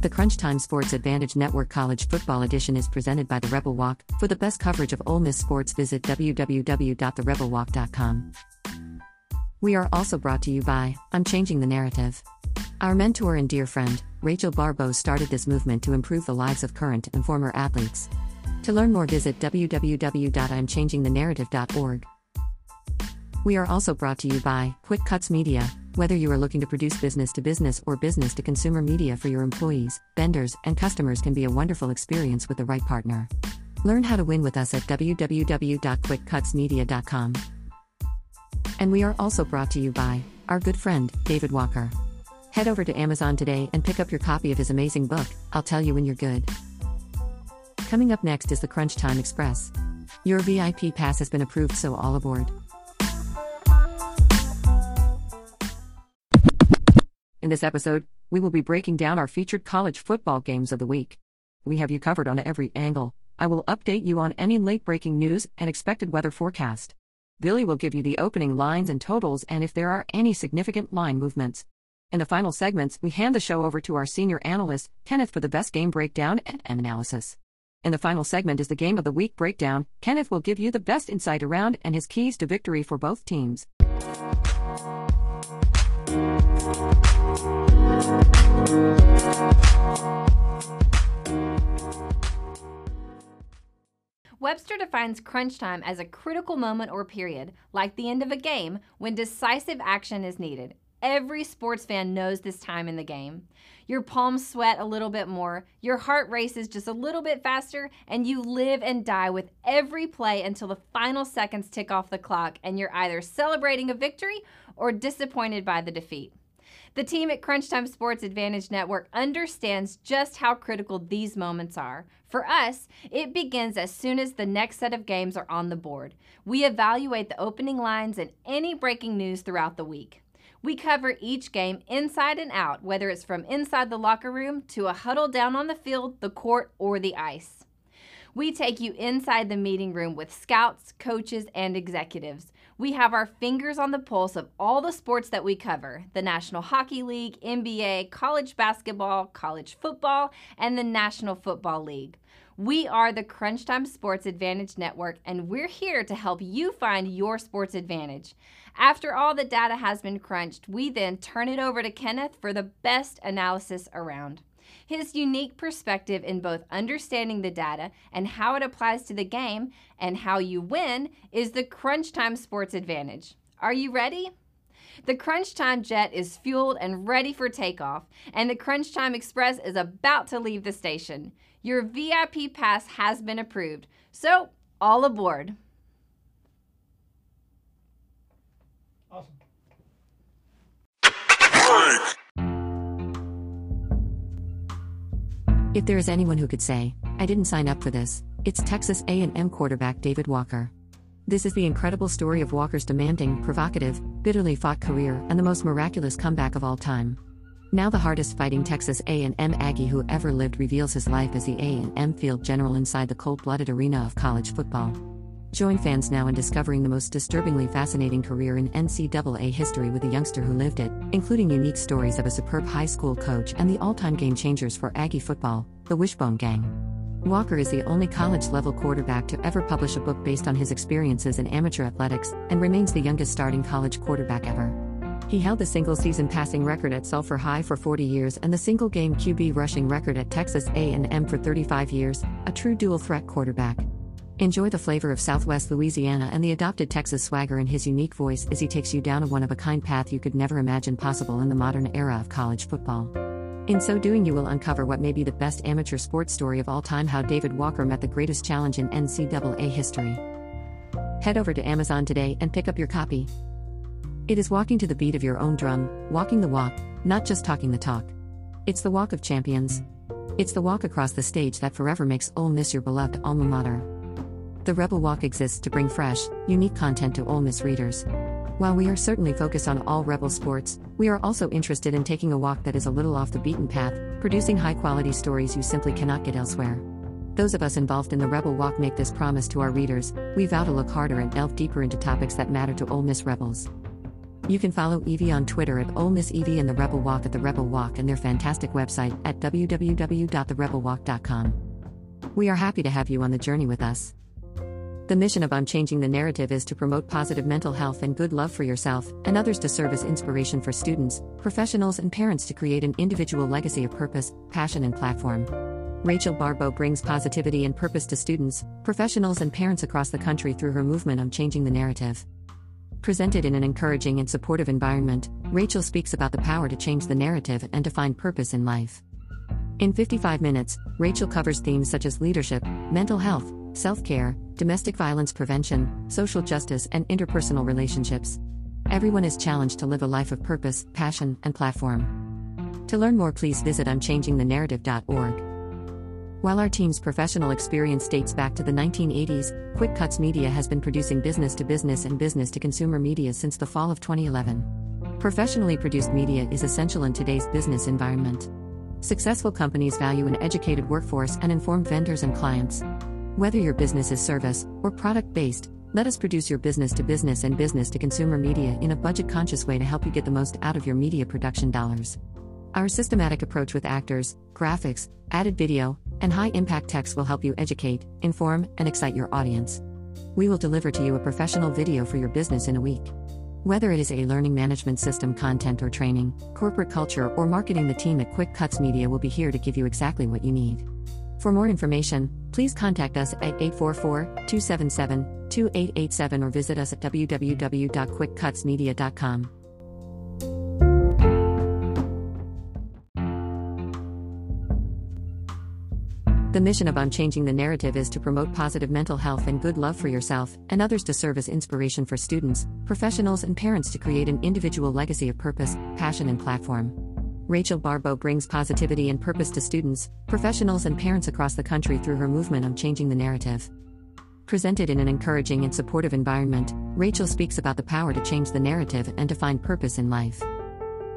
The Crunch Time Sports Advantage Network College Football Edition is presented by The Rebel Walk. For the best coverage of Ole Miss sports, visit www.therebelwalk.com. We are also brought to you by I'm Changing the Narrative. Our mentor and dear friend, Rachel Baribeau, started this movement to improve the lives of current and former athletes. To learn more, visit www.imchangingthenarrative.org. We are also brought to you by Quick Cuts Media. Whether you are looking to produce business to business or business to consumer media for your employees, vendors, and customers can be a wonderful experience with the right partner. Learn how to win with us at www.quickcutsmedia.com. And we are also brought to you by our good friend, David Walker. Head over to Amazon today and pick up your copy of his amazing book, I'll Tell You When You're Good. Coming up next is the Crunch Time Express. Your VIP pass has been approved, so all aboard. In this episode, we will be breaking down our featured college football games of the week. We have you covered on every angle. I will update you on any late breaking news and expected weather forecast. Billy will give you the opening lines and totals and if there are any significant line movements. In the final segments, we hand the show over to our senior analyst, Kenneth, for the best game breakdown and analysis. In the final segment is the game of the week breakdown. Kenneth will give you the best insight around and his keys to victory for both teams. Webster defines crunch time as a critical moment or period, like the end of a game, when decisive action is needed. Every sports fan knows this time in the game. Your palms sweat a little bit more, your heart races just a little bit faster, and you live and die with every play until the final seconds tick off the clock and you're either celebrating a victory or disappointed by the defeat. The team at Crunch Time Sports Advantage Network understands just how critical these moments are. For us, it begins as soon as the next set of games are on the board. We evaluate the opening lines and any breaking news throughout the week. We cover each game inside and out, whether it's from inside the locker room to a huddle down on the field, the court, or the ice. We take you inside the meeting room with scouts, coaches, and executives. We have our fingers on the pulse of all the sports that we cover the National Hockey League, NBA, college basketball, college football, and the National Football League. We are the Crunch Time Sports Advantage Network, and we're here to help you find your sports advantage. After all the data has been crunched, we then turn it over to Kenneth for the best analysis around. His unique perspective in both understanding the data and how it applies to the game and how you win is the Crunch Time Sports Advantage. Are you ready? The Crunch Time jet is fueled and ready for takeoff, and the Crunch Time Express is about to leave the station. Your VIP pass has been approved, so all aboard. Awesome. If there is anyone who could say, I didn't sign up for this, it's Texas A&M quarterback David Walker. This is the incredible story of Walker's demanding, provocative, bitterly fought career and the most miraculous comeback of all time. Now the hardest fighting Texas A&M Aggie who ever lived reveals his life as the A&M field general inside the cold-blooded arena of college football. Join fans now in discovering the most disturbingly fascinating career in NCAA history with a youngster who lived it, including unique stories of a superb high school coach and the all time game changers for Aggie football, the Wishbone Gang. Walker is the only college level quarterback to ever publish a book based on his experiences in amateur athletics and remains the youngest starting college quarterback ever. He held the single season passing record at Sulphur High for 40 years and the single game QB rushing record at Texas A&M for 35 years, a true dual threat quarterback. Enjoy the flavor of Southwest Louisiana and the adopted Texas swagger in his unique voice as he takes you down a one of a kind path you could never imagine possible in the modern era of college football. In so doing, you will uncover what may be the best amateur sports story of all time how David Walker met the greatest challenge in NCAA history. Head over to Amazon today and pick up your copy. It is walking to the beat of your own drum, walking the walk, not just talking the talk. It's the walk of champions. It's the walk across the stage that forever makes Ole Miss your beloved alma mater. The Rebel Walk exists to bring fresh, unique content to Ole Miss readers. While we are certainly focused on all Rebel sports, we are also interested in taking a walk that is a little off the beaten path, producing high quality stories you simply cannot get elsewhere. Those of us involved in the Rebel Walk make this promise to our readers we vow to look harder and delve deeper into topics that matter to Ole Miss Rebels. You can follow Evie on Twitter at Ole Miss Evie and the Rebel Walk at the Rebel Walk and their fantastic website at www.therebelwalk.com. We are happy to have you on the journey with us. The mission of I'm Changing the Narrative is to promote positive mental health and good love for yourself and others to serve as inspiration for students, professionals, and parents to create an individual legacy of purpose, passion, and platform. Rachel Baribeau brings positivity and purpose to students, professionals, and parents across the country through her movement on changing the narrative. Presented in an encouraging and supportive environment, Rachel speaks about the power to change the narrative and to find purpose in life. In 55 minutes, Rachel covers themes such as leadership, mental health, self care, domestic violence prevention, social justice, and interpersonal relationships. Everyone is challenged to live a life of purpose, passion, and platform. To learn more, please visit I'mChangingTheNarrative.org. While our team's professional experience dates back to the 1980s, Quick Cuts Media has been producing business to business and business to consumer media since the fall of 2011. Professionally produced media is essential in today's business environment. Successful companies value an educated workforce and informed vendors and clients. Whether your business is service or product based, let us produce your business to business and business to consumer media in a budget conscious way to help you get the most out of your media production dollars. Our systematic approach with actors, graphics, added video, and high impact text will help you educate, inform, and excite your audience. We will deliver to you a professional video for your business in a week. Whether it is a learning management system content or training, corporate culture, or marketing, the team at Quick Cuts Media will be here to give you exactly what you need. For more information, please contact us at 844 277 2887 or visit us at www.quickcutsmedia.com. The mission of I'm Changing the Narrative is to promote positive mental health and good love for yourself and others to serve as inspiration for students, professionals, and parents to create an individual legacy of purpose, passion, and platform. Rachel Baribeau brings positivity and purpose to students, professionals, and parents across the country through her movement on changing the narrative. Presented in an encouraging and supportive environment, Rachel speaks about the power to change the narrative and to find purpose in life.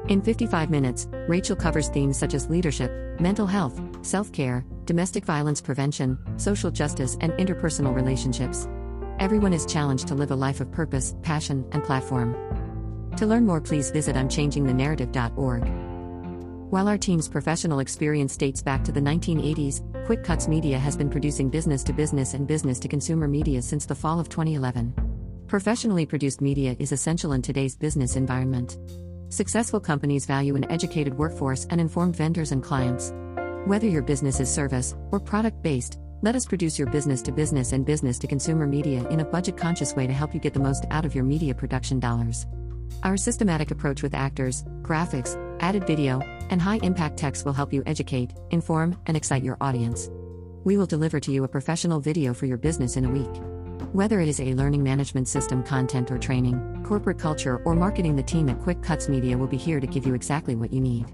In 55 minutes, Rachel covers themes such as leadership, mental health, self care, domestic violence prevention, social justice, and interpersonal relationships. Everyone is challenged to live a life of purpose, passion, and platform. To learn more, please visit I'mChangingTheNarrative.org. While our team's professional experience dates back to the 1980s, Quick Cuts Media has been producing business to business and business to consumer media since the fall of 2011. Professionally produced media is essential in today's business environment. Successful companies value an educated workforce and informed vendors and clients. Whether your business is service or product based, let us produce your business to business and business to consumer media in a budget conscious way to help you get the most out of your media production dollars. Our systematic approach with actors, graphics, added video, and high impact text will help you educate, inform, and excite your audience. We will deliver to you a professional video for your business in a week. Whether it is a learning management system content or training, corporate culture, or marketing, the team at Quick Cuts Media will be here to give you exactly what you need.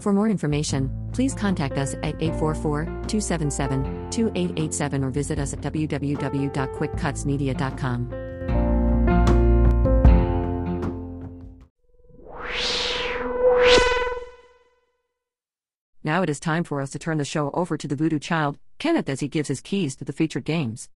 For more information, please contact us at 844 277 2887 or visit us at www.quickcutsmedia.com. Now it is time for us to turn the show over to the voodoo child, Kenneth, as he gives his keys to the featured games.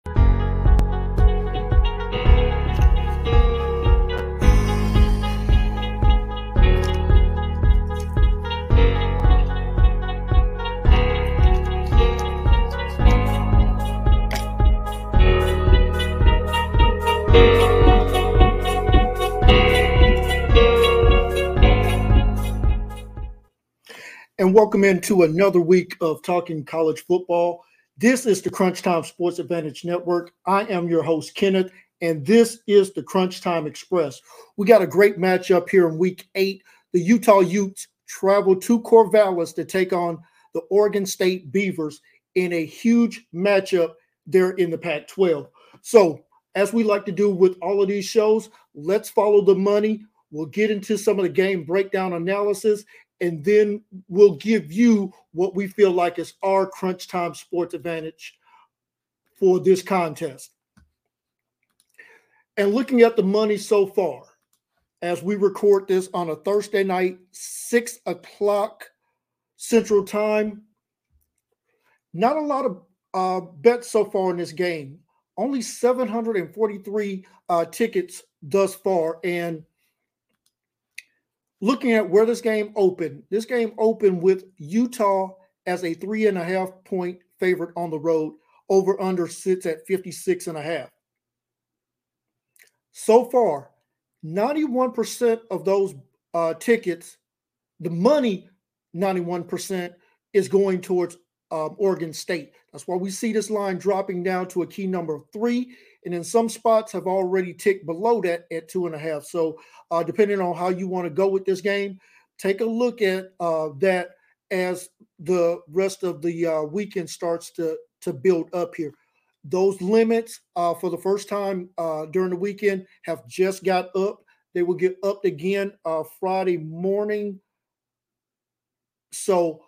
Welcome into another week of Talking College Football. This is the Crunch Time Sports Advantage Network. I am your host, Kenneth, and this is the Crunch Time Express. We got a great matchup here in week eight. The Utah Utes travel to Corvallis to take on the Oregon State Beavers in a huge matchup there in the Pac 12. So, as we like to do with all of these shows, let's follow the money. We'll get into some of the game breakdown analysis and then we'll give you what we feel like is our crunch time sports advantage for this contest. And looking at the money so far, as we record this on a Thursday night, six o'clock Central Time, not a lot of uh, bets so far in this game. Only 743 uh, tickets thus far. And looking at where this game opened, this game opened with Utah as a three and a half point favorite on the road. Over under sits at 56 and a half. So far, 91% of those uh, tickets, the money, 91% is going towards um, Oregon State. That's why we see this line dropping down to a key number of three, and in some spots have already ticked below that at two and a half. So, uh, depending on how you want to go with this game, take a look at uh, that as the rest of the uh, weekend starts to to build up here. Those limits uh, for the first time uh, during the weekend have just got up. They will get upped again uh, Friday morning. So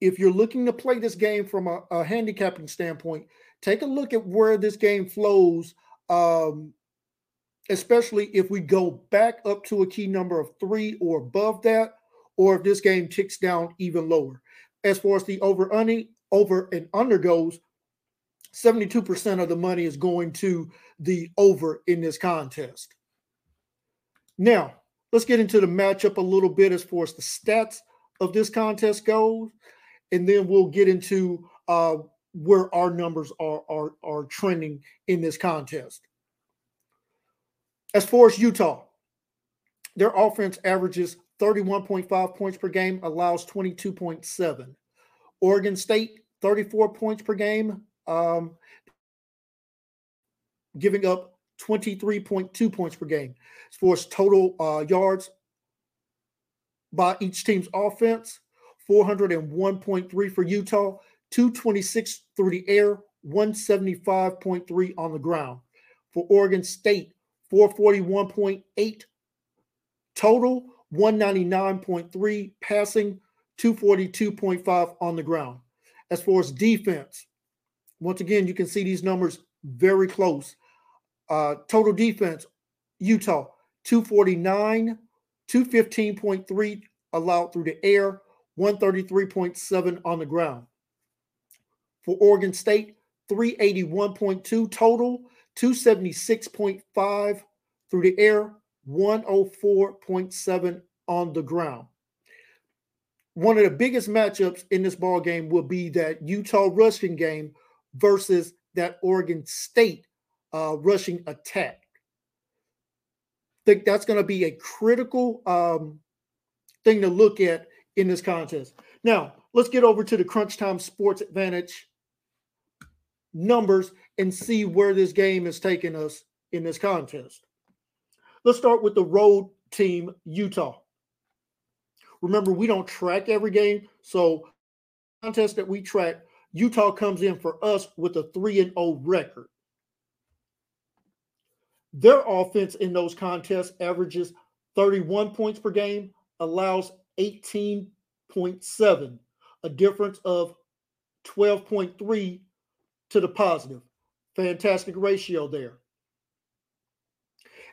if you're looking to play this game from a, a handicapping standpoint, take a look at where this game flows, um, especially if we go back up to a key number of three or above that, or if this game ticks down even lower. As far as the over under, over and under goes, 72% of the money is going to the over in this contest. Now, let's get into the matchup a little bit as far as the stats of this contest goes and then we'll get into uh, where our numbers are, are are trending in this contest. As far as Utah, their offense averages 31.5 points per game, allows 22.7. Oregon State, 34 points per game, um, giving up 23.2 points per game. As far as total uh, yards by each team's offense, 401.3 for Utah, 226 through the air, 175.3 on the ground. For Oregon State, 441.8 total, 199.3 passing, 242.5 on the ground. As far as defense, once again, you can see these numbers very close. Uh, total defense, Utah, 249, 215.3 allowed through the air, 133.7 on the ground. For Oregon State, 381.2 total, 276.5 through the air, 104.7 on the ground. One of the biggest matchups in this ball game will be that Utah rushing game versus that Oregon State uh, rushing attack. I think that's going to be a critical um, thing to look at in this contest. Now, let's get over to the Crunch Time Sports Advantage numbers and see where this game is taking us in this contest. Let's start with the road team, Utah. Remember, we don't track every game, so contest that we track, Utah comes in for us with a 3 and 0 record. Their offense in those contests averages 31 points per game, allows 18.7, a difference of 12.3 to the positive. Fantastic ratio there.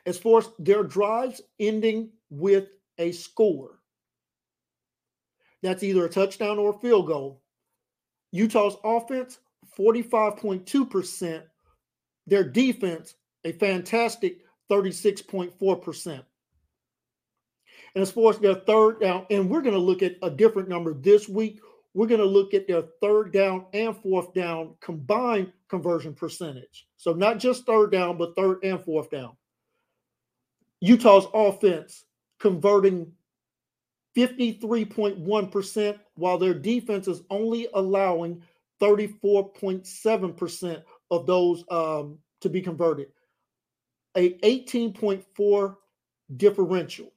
As far as their drives ending with a score, that's either a touchdown or a field goal. Utah's offense, 45.2%. Their defense, a fantastic 36.4%. And as far as their third down, and we're going to look at a different number this week. We're going to look at their third down and fourth down combined conversion percentage. So not just third down, but third and fourth down. Utah's offense converting 53.1%, while their defense is only allowing 34.7% of those um, to be converted. A 18.4 differential.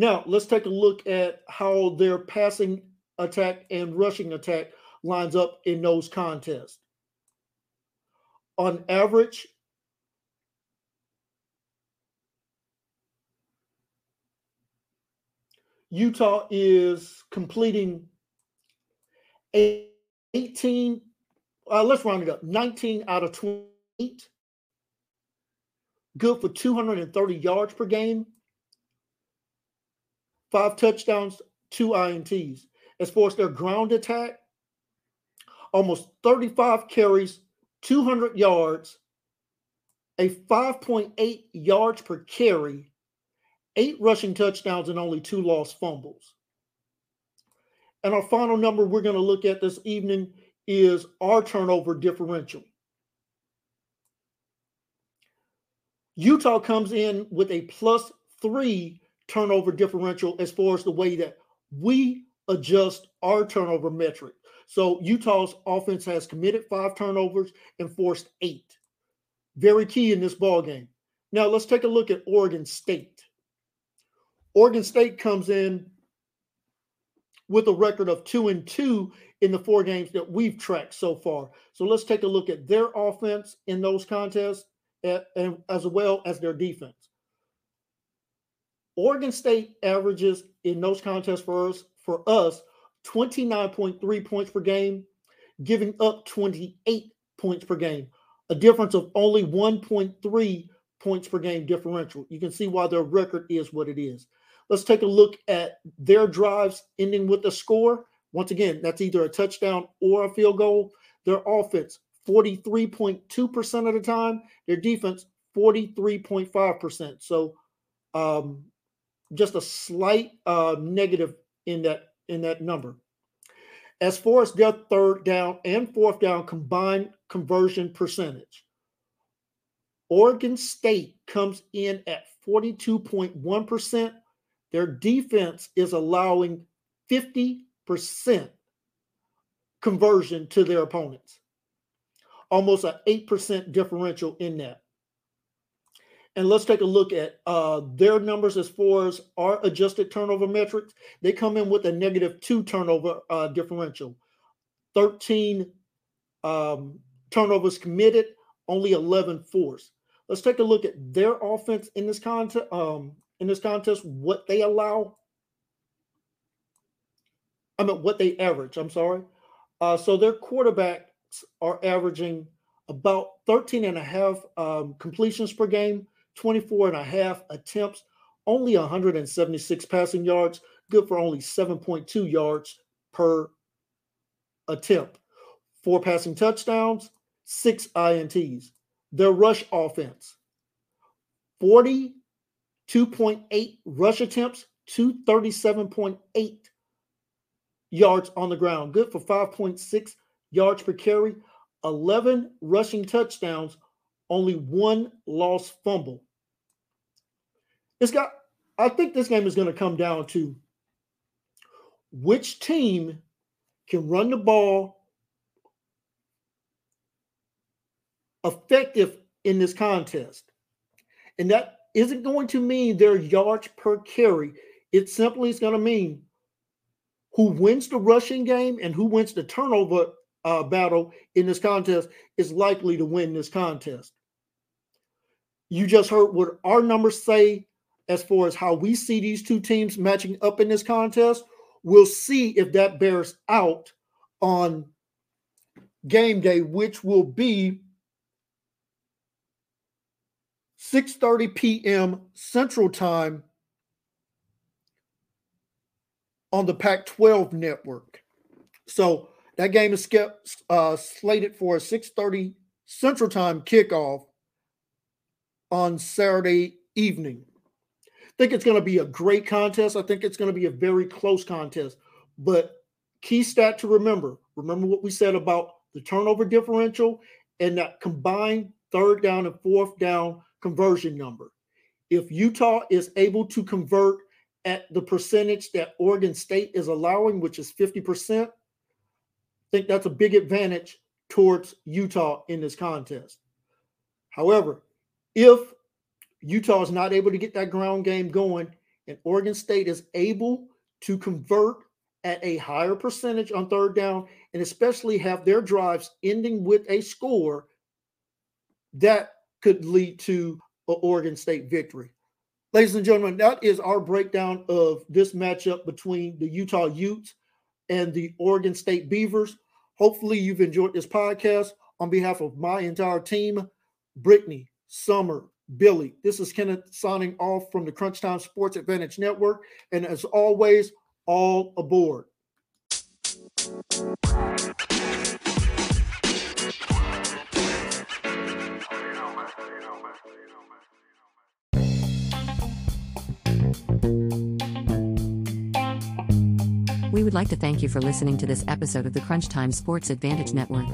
Now, let's take a look at how their passing attack and rushing attack lines up in those contests. On average, Utah is completing 18, uh, let's round it up, 19 out of 28. Good for 230 yards per game five touchdowns, two INTs. As far as their ground attack, almost 35 carries, 200 yards, a 5.8 yards per carry, eight rushing touchdowns and only two lost fumbles. And our final number we're going to look at this evening is our turnover differential. Utah comes in with a plus three turnover differential as far as the way that we adjust our turnover metric. So Utah's offense has committed five turnovers and forced eight. Very key in this ball game. Now let's take a look at Oregon State. Oregon State comes in with a record of two and two in the four games that we've tracked so far. So let's take a look at their offense in those contests and as well as their defense. Oregon State averages in those contests for us for us 29.3 points per game, giving up 28 points per game, a difference of only 1.3 points per game differential. You can see why their record is what it is. Let's take a look at their drives ending with a score. Once again, that's either a touchdown or a field goal. Their offense, 43.2% of the time. Their defense, 43.5%. So um, just a slight uh, negative in that in that number. As far as their third down and fourth down combined conversion percentage, Oregon State comes in at 42.1%. Their defense is allowing 50% conversion to their opponents. Almost an 8% differential in that. And let's take a look at uh, their numbers as far as our adjusted turnover metrics. They come in with a negative two turnover uh, differential, 13 um, turnovers committed, only 11 forced. Let's take a look at their offense in this contest. Um, in this contest, what they allow. I mean, what they average. I'm sorry. Uh, so their quarterbacks are averaging about 13 and a half um, completions per game, 24 and a half attempts, only 176 passing yards, good for only 7.2 yards per attempt. Four passing touchdowns, six INTs. Their rush offense 42.8 rush attempts, 237.8 yards on the ground, good for 5.6 yards per carry, 11 rushing touchdowns, only one lost fumble. It's got, I think this game is going to come down to which team can run the ball effective in this contest. And that isn't going to mean their yards per carry. It simply is going to mean who wins the rushing game and who wins the turnover uh, battle in this contest is likely to win this contest. You just heard what our numbers say as far as how we see these two teams matching up in this contest. We'll see if that bears out on game day, which will be 6:30 p.m. Central Time on the Pac-12 network. So that game is uh, slated for a 6:30 Central Time kickoff on Saturday evening. Think it's going to be a great contest. I think it's going to be a very close contest. But key stat to remember: remember what we said about the turnover differential and that combined third down and fourth down conversion number. If Utah is able to convert at the percentage that Oregon State is allowing, which is 50%, I think that's a big advantage towards Utah in this contest. However, if Utah is not able to get that ground game going and Oregon State is able to convert at a higher percentage on third down and especially have their drives ending with a score, that could lead to an Oregon State victory. Ladies and gentlemen, that is our breakdown of this matchup between the Utah Utes and the Oregon State Beavers. Hopefully, you've enjoyed this podcast. On behalf of my entire team, Brittany, Summer, Billy, this is Kenneth signing off from the Crunch Time Sports Advantage Network. And as always, all aboard. We would like to thank you for listening to this episode of the Crunch Time Sports Advantage Network.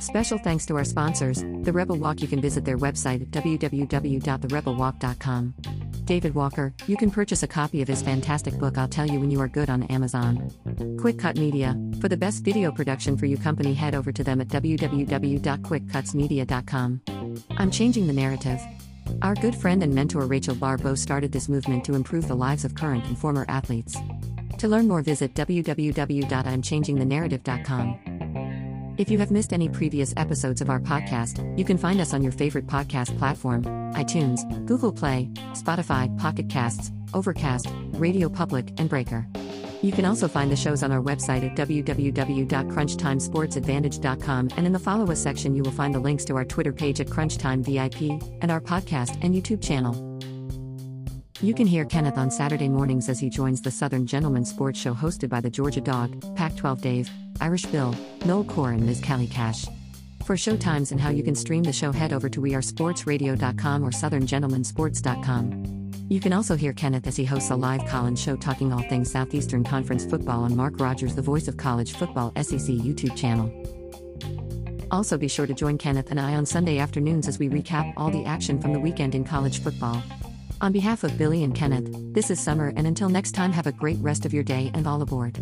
Special thanks to our sponsors, The Rebel Walk. You can visit their website at www.therebelwalk.com. David Walker, you can purchase a copy of his fantastic book I'll Tell You When You Are Good on Amazon. Quick Cut Media, for the best video production for you company head over to them at www.quickcutsmedia.com. I'm changing the narrative. Our good friend and mentor Rachel Baribeau started this movement to improve the lives of current and former athletes. To learn more, visit www.imchangingthenarrative.com. If you have missed any previous episodes of our podcast, you can find us on your favorite podcast platform iTunes, Google Play, Spotify, Pocket Casts, Overcast, Radio Public, and Breaker. You can also find the shows on our website at www.crunchtimesportsadvantage.com, and in the Follow Us section, you will find the links to our Twitter page at Crunchtime VIP and our podcast and YouTube channel. You can hear Kenneth on Saturday mornings as he joins the Southern Gentleman Sports Show hosted by the Georgia Dog, Pac 12 Dave, Irish Bill, Noel Core, and Ms. Callie Cash. For show times and how you can stream the show, head over to wearesportsradio.com or southerngentlemansports.com. You can also hear Kenneth as he hosts a live call in show talking all things Southeastern Conference football on Mark Rogers, the voice of college football SEC YouTube channel. Also, be sure to join Kenneth and I on Sunday afternoons as we recap all the action from the weekend in college football. On behalf of Billy and Kenneth, this is Summer, and until next time, have a great rest of your day and all aboard.